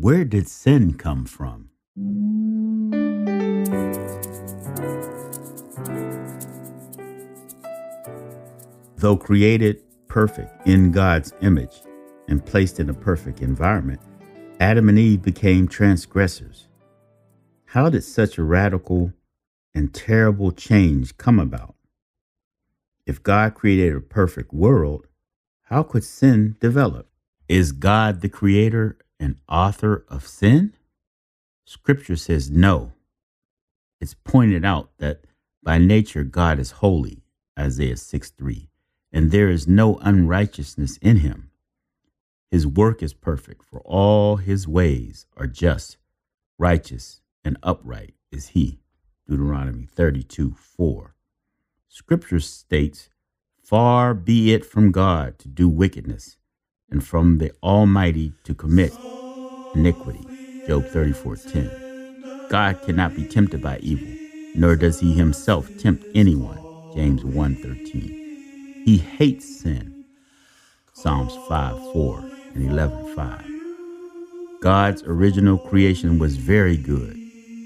Where did sin come from? Though created perfect in God's image and placed in a perfect environment, Adam and Eve became transgressors. How did such a radical and terrible change come about? If God created a perfect world, how could sin develop? Is God the creator and author of sin? Scripture says no. It's pointed out that by nature God is holy, Isaiah 6 3, and there is no unrighteousness in him. His work is perfect, for all his ways are just, righteous, and upright is he. Deuteronomy 32 4. Scripture states, Far be it from God to do wickedness, and from the Almighty to commit iniquity. Job 34:10. God cannot be tempted by evil, nor does he himself tempt anyone. James 1:13. He hates sin. Psalms 5:4 and 11:5. God's original creation was very good.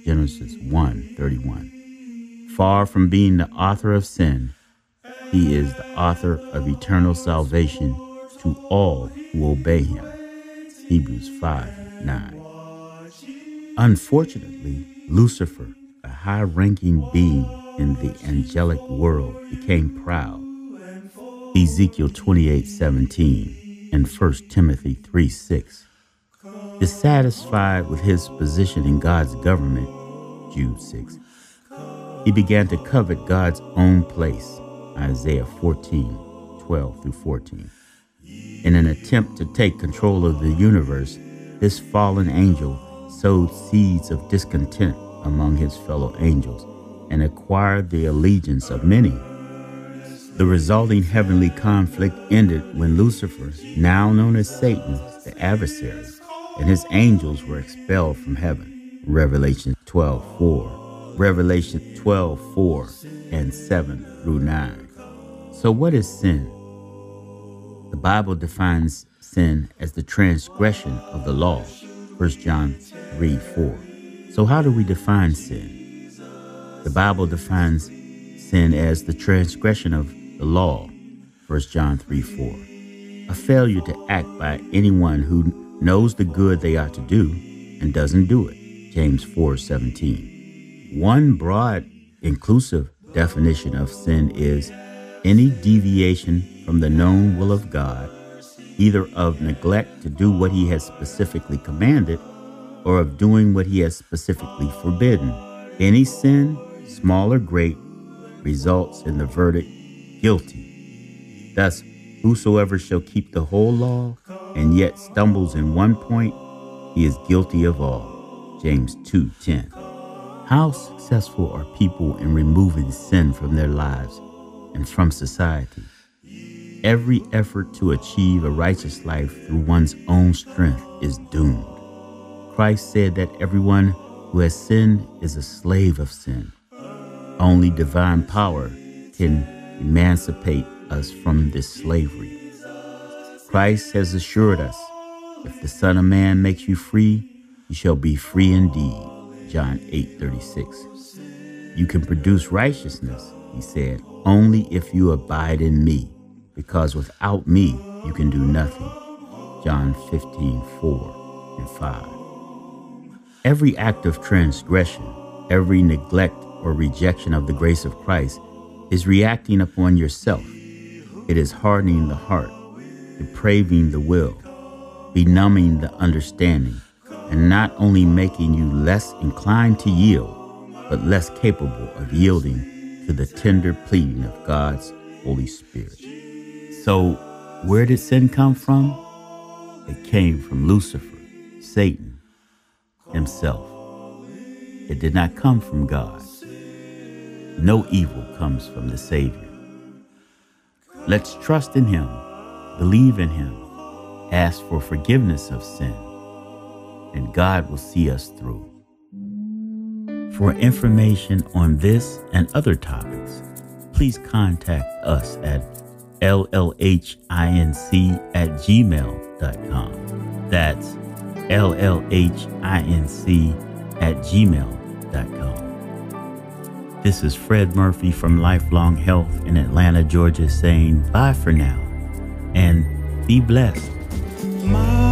Genesis 1:31. Far from being the author of sin, he is the author of eternal salvation to all who obey him. Hebrews 5 9. Unfortunately, Lucifer, a high ranking being in the angelic world, became proud. Ezekiel 28 17 and 1 Timothy 3 6. Dissatisfied with his position in God's government, Jude 6, he began to covet God's own place, Isaiah 14 12 through 14. In an attempt to take control of the universe, this fallen angel sowed seeds of discontent among his fellow angels and acquired the allegiance of many. The resulting heavenly conflict ended when Lucifer, now known as Satan, the adversary, and his angels were expelled from heaven. Revelation 12:4, Revelation 12:4 and 7 through 9. So what is sin? The Bible defines sin as the transgression of the law. 1 John 3 4. So, how do we define sin? The Bible defines sin as the transgression of the law. 1 John 3 4. A failure to act by anyone who knows the good they ought to do and doesn't do it. James 4 17. One broad, inclusive definition of sin is any deviation from the known will of God, either of neglect to do what He has specifically commanded or of doing what He has specifically forbidden. Any sin, small or great, results in the verdict guilty. Thus, whosoever shall keep the whole law and yet stumbles in one point, he is guilty of all. James 2:10. How successful are people in removing sin from their lives and from society? Every effort to achieve a righteous life through one's own strength is doomed. Christ said that everyone who has sinned is a slave of sin. Only divine power can emancipate us from this slavery. Christ has assured us if the Son of Man makes you free, you shall be free indeed. John 8 36. You can produce righteousness, he said, only if you abide in me because without me you can do nothing. John 15, 4 and 5. Every act of transgression, every neglect or rejection of the grace of Christ is reacting upon yourself. It is hardening the heart, depraving the will, benumbing the understanding, and not only making you less inclined to yield, but less capable of yielding to the tender pleading of God's Holy Spirit. So, where did sin come from? It came from Lucifer, Satan himself. It did not come from God. No evil comes from the Savior. Let's trust in Him, believe in Him, ask for forgiveness of sin, and God will see us through. For information on this and other topics, please contact us at llhinc at gmail.com. That's LLHINC at gmail.com. This is Fred Murphy from Lifelong Health in Atlanta, Georgia, saying bye for now and be blessed. My